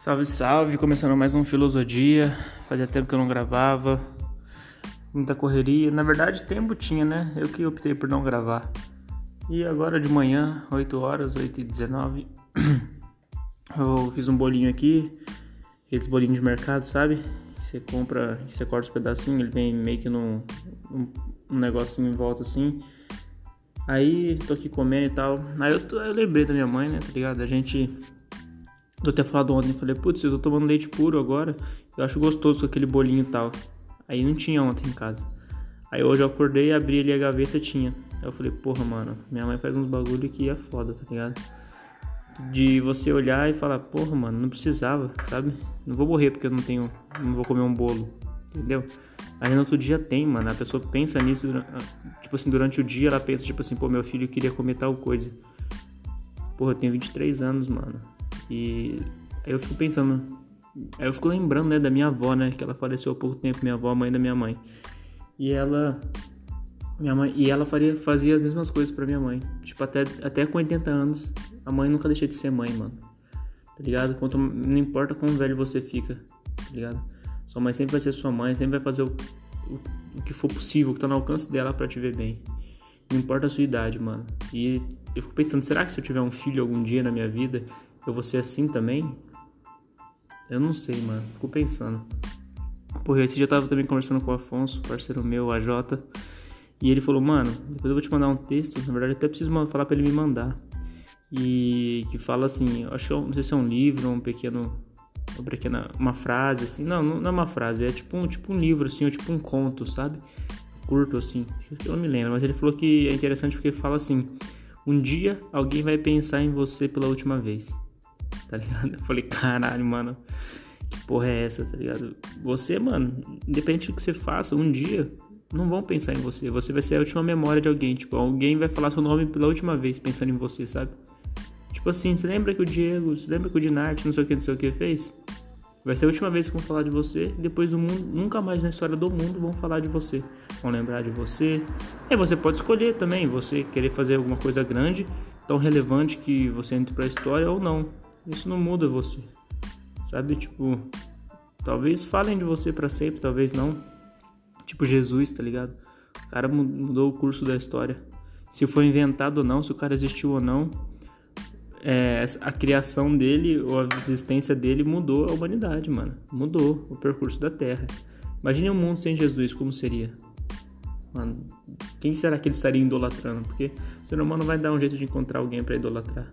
Salve, salve! Começando mais um Filosofia. Fazia tempo que eu não gravava. Muita correria. Na verdade, tempo tinha, né? Eu que optei por não gravar. E agora de manhã, 8 horas, 8 e 19 eu fiz um bolinho aqui. Aqueles bolinhos de mercado, sabe? Você compra, você corta os pedacinhos, ele vem meio que num um, um negocinho em volta assim. Aí tô aqui comendo e tal. Aí eu, tô, eu lembrei da minha mãe, né? Tá ligado? A gente eu até falado ontem, falei, putz, eu tô tomando leite puro agora, eu acho gostoso com aquele bolinho e tal. Aí não tinha ontem em casa. Aí hoje eu acordei, abri ali a gaveta tinha. Aí eu falei, porra, mano, minha mãe faz uns bagulho que é foda, tá ligado? De você olhar e falar, porra, mano, não precisava, sabe? Não vou morrer porque eu não tenho, não vou comer um bolo, entendeu? Aí no outro dia tem, mano, a pessoa pensa nisso, tipo assim, durante o dia ela pensa, tipo assim, pô, meu filho queria comer tal coisa. Porra, eu tenho 23 anos, mano. E aí eu fico pensando, aí eu fico lembrando, né, da minha avó, né, que ela faleceu há pouco tempo, minha avó, mãe da minha mãe. E ela minha mãe, e ela faria, fazia as mesmas coisas para minha mãe. Tipo, até, até com 80 anos, a mãe nunca deixa de ser mãe, mano. Tá ligado? Quanto, não importa quão velho você fica, tá ligado? Sua mãe sempre vai ser sua mãe, sempre vai fazer o, o, o que for possível, que tá no alcance dela para te ver bem. Não importa a sua idade, mano. E eu fico pensando, será que se eu tiver um filho algum dia na minha vida, eu vou ser assim também? Eu não sei, mano. Fico pensando. Porra, esse dia eu tava também conversando com o Afonso, parceiro meu, AJ. E ele falou, mano, depois eu vou te mandar um texto. Na verdade, até preciso falar pra ele me mandar. E que fala assim, acho que é não sei se é um livro, um pequeno. Uma pequena. Uma frase, assim. Não, não é uma frase, é tipo um, tipo um livro, assim, ou tipo um conto, sabe? Curto, assim. Eu não me lembro, mas ele falou que é interessante porque fala assim. Um dia alguém vai pensar em você pela última vez tá ligado? Eu falei, caralho, mano, que porra é essa, tá ligado? Você, mano, independente do que você faça, um dia não vão pensar em você. Você vai ser a última memória de alguém. Tipo, alguém vai falar seu nome pela última vez pensando em você, sabe? Tipo assim, você lembra que o Diego, você lembra que o Dinarte, não sei o que, não sei o que fez? Vai ser a última vez que vão falar de você. Depois do mundo, nunca mais na história do mundo vão falar de você. Vão lembrar de você. E você pode escolher também, você querer fazer alguma coisa grande, tão relevante que você entre pra história ou não. Isso não muda você. Sabe? Tipo, talvez falem de você para sempre, talvez não. Tipo Jesus, tá ligado? O cara mudou o curso da história. Se foi inventado ou não, se o cara existiu ou não, é, a criação dele ou a existência dele mudou a humanidade, mano. Mudou o percurso da Terra. Imagine um mundo sem Jesus, como seria? Mano, quem será que ele estaria idolatrando? Porque o ser humano vai dar um jeito de encontrar alguém para idolatrar.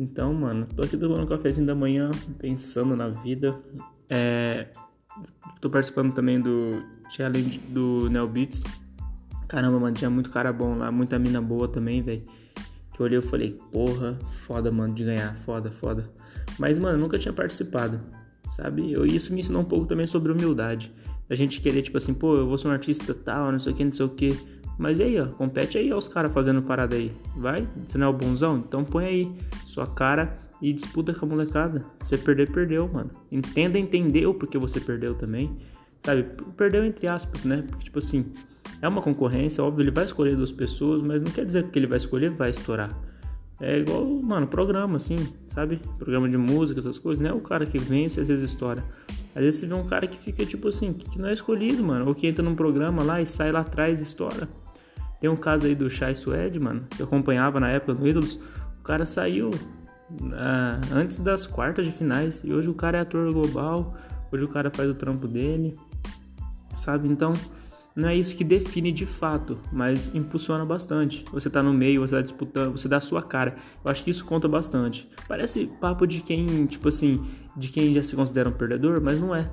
Então, mano, tô aqui tomando um cafezinho da manhã, pensando na vida. É, tô participando também do challenge do Neo Beats. Caramba, mano, tinha muito cara bom lá, muita mina boa também, velho. Que eu olhei e falei, porra, foda, mano, de ganhar, foda, foda. Mas, mano, nunca tinha participado, sabe? Eu, isso me ensinou um pouco também sobre humildade. A gente querer, tipo assim, pô, eu vou ser um artista tal, não sei o que, não sei o que. Mas aí, ó, compete aí, ó, os caras fazendo parada aí. Vai? Você não é o bonzão? Então põe aí sua cara e disputa com a molecada. Você perder, perdeu, mano. Entenda, entendeu porque você perdeu também. Sabe? Perdeu entre aspas, né? Porque, tipo assim, é uma concorrência, óbvio, ele vai escolher duas pessoas, mas não quer dizer que ele vai escolher vai estourar. É igual, mano, programa, assim, sabe? Programa de música, essas coisas, não é o cara que vence às vezes estoura. Às vezes você vê um cara que fica, tipo assim, que não é escolhido, mano. Ou que entra num programa lá e sai lá atrás e estoura. Tem um caso aí do Chai Suede, mano, que eu acompanhava na época no Ídolos. O cara saiu uh, antes das quartas de finais e hoje o cara é ator global. Hoje o cara faz o trampo dele, sabe? Então, não é isso que define de fato, mas impulsiona bastante. Você tá no meio, você tá disputando, você dá a sua cara. Eu acho que isso conta bastante. Parece papo de quem, tipo assim, de quem já se considera um perdedor, mas não é.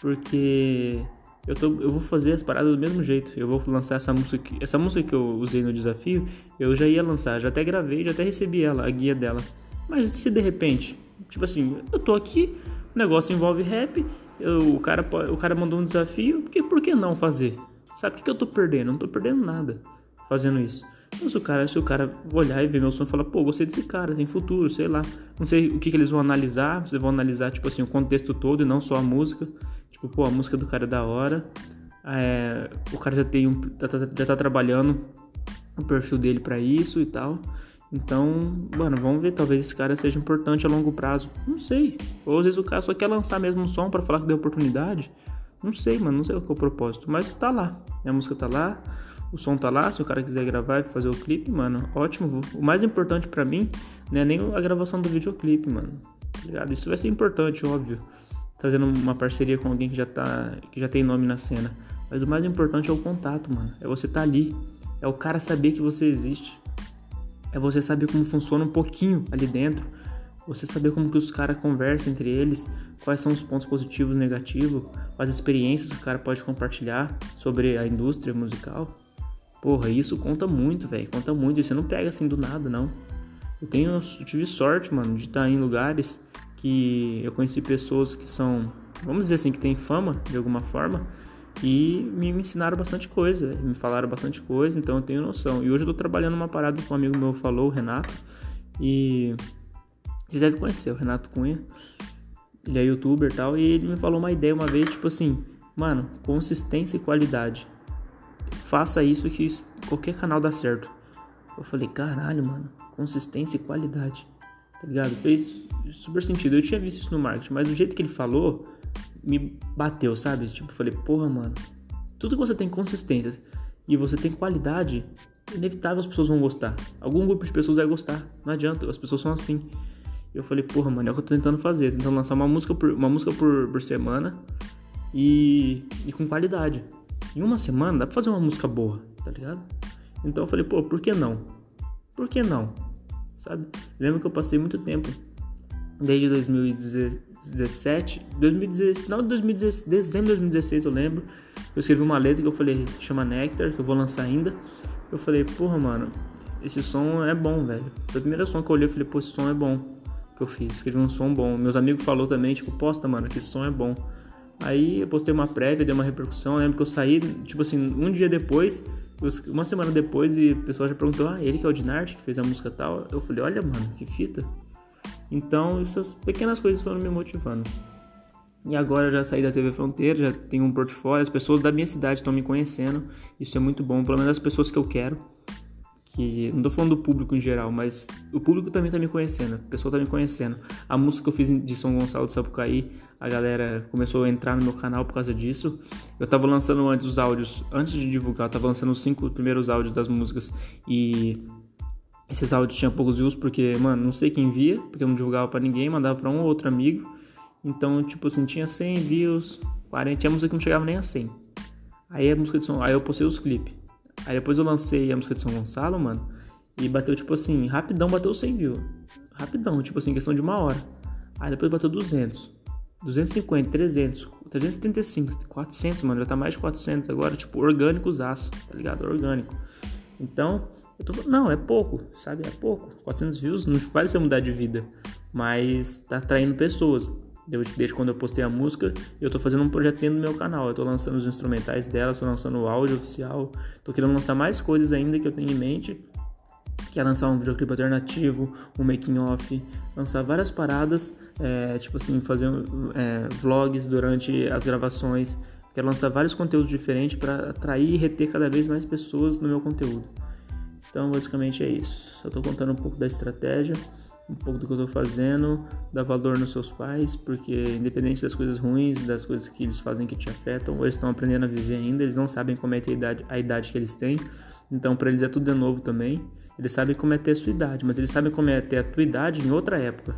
Porque eu, tô, eu vou fazer as paradas do mesmo jeito. Eu vou lançar essa música. Essa música que eu usei no desafio, eu já ia lançar, já até gravei, já até recebi ela, a guia dela. Mas se de repente, tipo assim, eu tô aqui, o negócio envolve rap, eu, o, cara, o cara mandou um desafio, porque por que não fazer? Sabe o que, que eu tô perdendo? Eu não tô perdendo nada fazendo isso. Então, se o cara, se o cara olhar e ver meu som e falar, pô, gostei desse cara, tem futuro, sei lá. Não sei o que, que eles vão analisar, vocês vão analisar, tipo assim, o contexto todo e não só a música. Tipo, pô, a música do cara é da hora. É, o cara já tem um. Já tá, já tá trabalhando o perfil dele para isso e tal. Então, mano, vamos ver, talvez esse cara seja importante a longo prazo. Não sei. Ou às vezes o cara só quer lançar mesmo um som para falar que deu oportunidade. Não sei, mano, não sei qual é o propósito, mas tá lá. A música tá lá, o som tá lá, se o cara quiser gravar e fazer o clipe, mano, ótimo. O mais importante para mim não é nem a gravação do videoclipe, mano. Tá ligado? Isso vai ser importante, óbvio. Fazendo uma parceria com alguém que já tá, que já tem nome na cena. Mas o mais importante é o contato, mano. É você tá ali. É o cara saber que você existe. É você saber como funciona um pouquinho ali dentro. Você saber como que os caras conversam entre eles, quais são os pontos positivos e negativos, quais experiências o cara pode compartilhar sobre a indústria musical. Porra, isso conta muito, velho. Conta muito. E você não pega assim do nada, não. Eu tenho, eu tive sorte, mano, de estar em lugares que eu conheci pessoas que são, vamos dizer assim, que tem fama de alguma forma e me, ensinaram bastante coisa, me falaram bastante coisa, então eu tenho noção. E hoje eu tô trabalhando uma parada que um amigo meu falou, o Renato, e vocês devem conhecer o Renato Cunha. Ele é youtuber e tal, e ele me falou uma ideia uma vez, tipo assim, mano, consistência e qualidade. Faça isso que qualquer canal dá certo. Eu falei, caralho, mano, consistência e qualidade. Tá ligado? Fez super sentido. Eu tinha visto isso no marketing, mas do jeito que ele falou, me bateu, sabe? Tipo, falei, porra, mano, tudo que você tem consistência e você tem qualidade, inevitável as pessoas vão gostar. Algum grupo de pessoas vai gostar. Não adianta, as pessoas são assim. Eu falei, porra, mano, é o que eu tô tentando fazer. Tentando lançar uma música por, uma música por, por semana e, e com qualidade. Em uma semana dá pra fazer uma música boa, tá ligado? Então eu falei, pô, por que não? Por que não? Sabe? Lembro que eu passei muito tempo, desde 2017, 2016, final de 2016, dezembro de 2016 eu lembro, eu escrevi uma letra que eu falei, chama Nectar, que eu vou lançar ainda. Eu falei, porra, mano, esse som é bom, velho. Foi a primeira som que eu olhei, eu falei, pô, esse som é bom. Que eu fiz, escrevi um som bom. Meus amigos falou também, tipo, posta, mano, que esse som é bom. Aí eu postei uma prévia, deu uma repercussão. Eu lembro que eu saí, tipo assim, um dia depois, uma semana depois, e o pessoal já perguntou: Ah, ele que é o Dinart, que fez a música tal. Eu falei: Olha, mano, que fita. Então, essas pequenas coisas foram me motivando. E agora eu já saí da TV Fronteira, já tenho um portfólio, as pessoas da minha cidade estão me conhecendo. Isso é muito bom, pelo menos as pessoas que eu quero que não tô falando do público em geral, mas o público também tá me conhecendo, o pessoal tá me conhecendo. A música que eu fiz de São Gonçalo do Sapucaí, a galera começou a entrar no meu canal por causa disso. Eu tava lançando antes os áudios, antes de divulgar, eu tava lançando os cinco primeiros áudios das músicas e esses áudios tinham poucos views porque, mano, não sei quem via, porque eu não divulgava para ninguém, mandava para um ou outro amigo. Então, tipo assim, tinha 100 views, 40, tinha música que não chegava nem a 100. Aí a música de São, aí eu postei os clipes. Aí depois eu lancei a música de São Gonçalo, mano. E bateu, tipo assim, rapidão bateu 100 views. Rapidão, tipo assim, questão de uma hora. Aí depois bateu 200. 250, 300, 375, 400, mano. Já tá mais de 400 agora, tipo, orgânico aço, tá ligado? Orgânico. Então, eu tô não, é pouco, sabe? É pouco. 400 views não faz você mudar de vida. Mas tá atraindo pessoas. Desde quando eu postei a música, eu tô fazendo um projeto dentro do meu canal. Eu tô lançando os instrumentais dela, tô lançando o áudio oficial. Tô querendo lançar mais coisas ainda que eu tenho em mente. Que é lançar um videoclipe alternativo, um making off, lançar várias paradas, é, tipo assim, fazer é, vlogs durante as gravações. Quero lançar vários conteúdos diferentes para atrair e reter cada vez mais pessoas no meu conteúdo. Então, basicamente é isso. Eu tô contando um pouco da estratégia um pouco do que eu estou fazendo, dar valor nos seus pais, porque independente das coisas ruins, das coisas que eles fazem que te afetam, eles estão aprendendo a viver ainda, eles não sabem como é a idade, a idade que eles têm, então para eles é tudo de novo também. Eles sabem como é ter a sua idade, mas eles sabem como é ter a tua idade em outra época.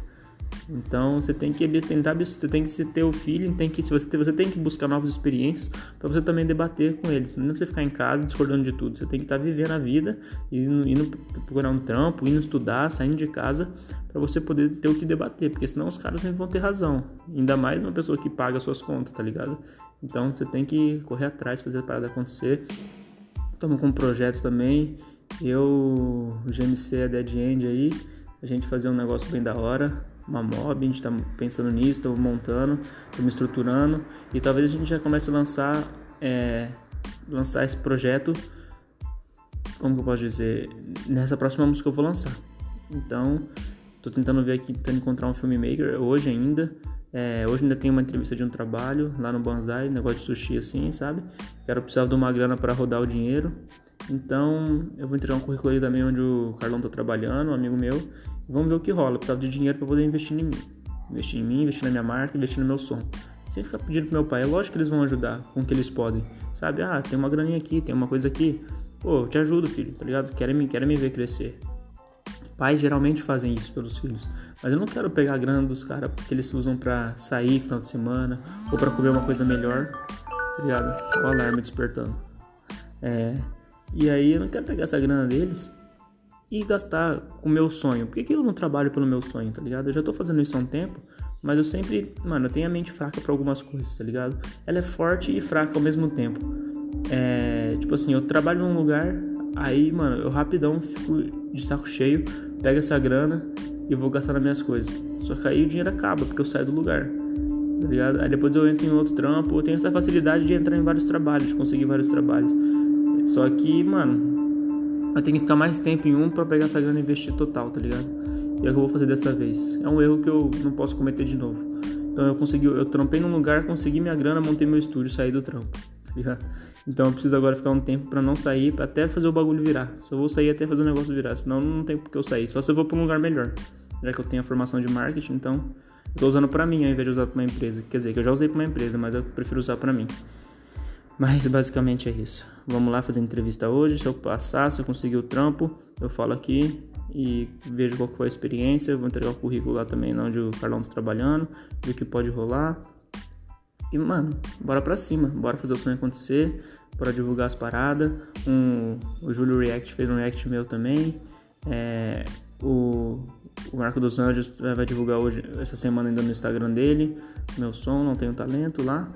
Então você tem que tentar, você tem que ter o feeling, tem que você, você tem que buscar novas experiências para você também debater com eles. Não é você ficar em casa discordando de tudo. Você tem que estar tá vivendo a vida, indo, indo procurar um trampo, indo estudar, saindo de casa para você poder ter o que debater, porque senão os caras sempre vão ter razão. Ainda mais uma pessoa que paga suas contas, tá ligado? Então você tem que correr atrás, fazer a parada acontecer. Estamos com um projeto também. Eu, o GMC, a Dead End aí, a gente fazer um negócio bem da hora uma mob, a gente está pensando nisso, estamos montando, estamos estruturando e talvez a gente já comece a lançar, é, lançar esse projeto, como que eu posso dizer, nessa próxima música que eu vou lançar. Então, estou tentando ver aqui, tentando encontrar um filmmaker hoje ainda. É, hoje ainda tenho uma entrevista de um trabalho lá no Banzai, negócio de sushi assim, sabe? Quero precisar de uma grana para rodar o dinheiro. Então, eu vou entregar um currículo aí também onde o Carlão tá trabalhando, um amigo meu. Vamos ver o que rola. Eu precisava de dinheiro para poder investir em mim. Investir em mim, investir na minha marca, investir no meu som. Sem ficar pedindo pro meu pai. É lógico que eles vão ajudar com o que eles podem. Sabe? Ah, tem uma graninha aqui, tem uma coisa aqui. Pô, eu te ajudo, filho, tá ligado? Querem me, querem me ver crescer. Pais geralmente fazem isso pelos filhos. Mas eu não quero pegar a grana dos caras porque eles usam pra sair final de semana ou para comer uma coisa melhor. Tá ligado? O alarme despertando. É. E aí eu não quero pegar essa grana deles e gastar com o meu sonho. Por que, que eu não trabalho pelo meu sonho, tá ligado? Eu já tô fazendo isso há um tempo, mas eu sempre, mano, eu tenho a mente fraca para algumas coisas, tá ligado? Ela é forte e fraca ao mesmo tempo. É, tipo assim, eu trabalho num lugar, aí, mano, eu rapidão fico de saco cheio, pego essa grana e vou gastar nas minhas coisas. Só que aí o dinheiro acaba, porque eu saio do lugar. Tá ligado? Aí depois eu entro em outro trampo, eu tenho essa facilidade de entrar em vários trabalhos, de conseguir vários trabalhos. Só que, mano, eu tenho que ficar mais tempo em um para pegar essa grana e investir total, tá ligado? E é o que eu vou fazer dessa vez. É um erro que eu não posso cometer de novo. Então eu consegui, eu trampei num lugar, consegui minha grana, montei meu estúdio, saí do trampo. Tá ligado? Então eu preciso agora ficar um tempo para não sair, até fazer o bagulho virar. Só vou sair até fazer o negócio virar, senão não tem por que eu sair. Só se eu for pra um lugar melhor. Já que eu tenho a formação de marketing, então eu tô usando pra mim ao invés de usar pra uma empresa. Quer dizer, que eu já usei pra uma empresa, mas eu prefiro usar pra mim. Mas basicamente é isso. Vamos lá fazer entrevista hoje. Se eu passar, se eu conseguir o trampo, eu falo aqui e vejo qual foi a experiência. Eu vou entregar o currículo lá também, onde o Carlão tá trabalhando, ver o que pode rolar. E mano, bora pra cima, bora fazer o sonho acontecer, bora divulgar as paradas. Um, o Júlio React fez um react meu também. É, o, o Marco dos Anjos vai divulgar hoje, essa semana ainda no Instagram dele. Meu som, não tenho talento lá.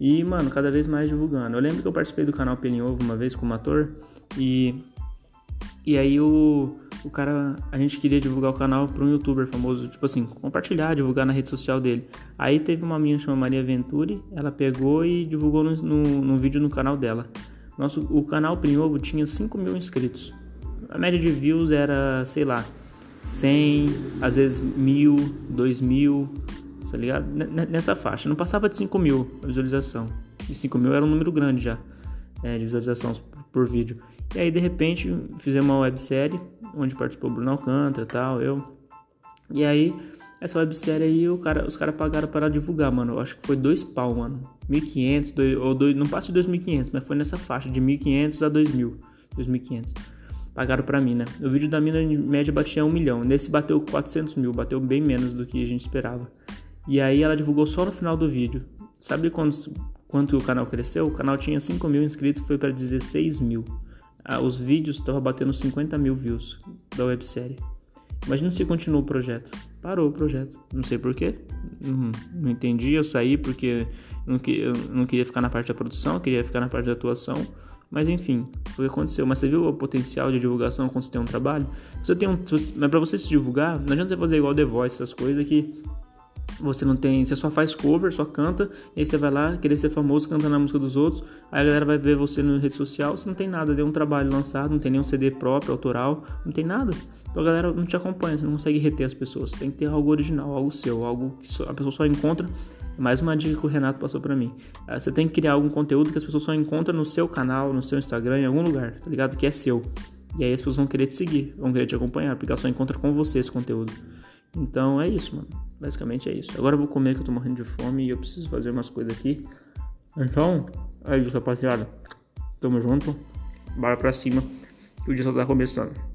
E, mano, cada vez mais divulgando. Eu lembro que eu participei do canal Pelinho Ovo uma vez como ator e. E aí o, o cara. A gente queria divulgar o canal para um youtuber famoso, tipo assim, compartilhar, divulgar na rede social dele. Aí teve uma menina chamada Maria Venturi, ela pegou e divulgou no, no, no vídeo no canal dela. Nosso, o canal Pelinho Ovo tinha 5 mil inscritos. A média de views era, sei lá, 100, às vezes mil, 2 mil, tá ligado? Nessa faixa. Não passava de 5 mil a visualização. E 5 mil era um número grande já é, de visualizações por vídeo. E aí, de repente, fizemos uma websérie onde participou Bruno Alcântara tal, eu. E aí, essa websérie aí, o cara, os caras pagaram para divulgar, mano. Eu acho que foi dois pau, mano. 1.500, ou dois, não passa de 2.500, mas foi nessa faixa, de 1.500 a 2.000. 2.500 pagaram mim, né? O vídeo da mina, em média, batia 1 milhão. Nesse bateu 400 mil, bateu bem menos do que a gente esperava. E aí ela divulgou só no final do vídeo. Sabe quanto, quanto o canal cresceu? O canal tinha 5 mil inscritos, foi para 16 mil. Ah, os vídeos estavam batendo 50 mil views da websérie. Imagina se continuou o projeto. Parou o projeto. Não sei porquê. Não, não entendi. Eu saí porque não, eu não queria ficar na parte da produção, eu queria ficar na parte da atuação. Mas enfim, foi o que aconteceu. Mas você viu o potencial de divulgação quando você tem um trabalho? Você tem um, mas para você se divulgar, não adianta você fazer igual The Voice, essas coisas que você não tem, você só faz cover, só canta, e aí você vai lá querer ser famoso cantando a música dos outros, aí a galera vai ver você na rede social, você não tem nada, deu um trabalho lançado, não tem nenhum CD próprio, autoral, não tem nada. Então a galera não te acompanha, você não consegue reter as pessoas, você tem que ter algo original, algo seu, algo que a pessoa só encontra mais uma dica que o Renato passou para mim. Ah, você tem que criar algum conteúdo que as pessoas só encontram no seu canal, no seu Instagram, em algum lugar, tá ligado? Que é seu. E aí as pessoas vão querer te seguir, vão querer te acompanhar, porque ela só encontra com você esse conteúdo. Então é isso, mano. Basicamente é isso. Agora eu vou comer que eu tô morrendo de fome e eu preciso fazer umas coisas aqui. Então, é isso, rapaziada. Tamo junto. Bora pra cima. Que o dia só tá começando.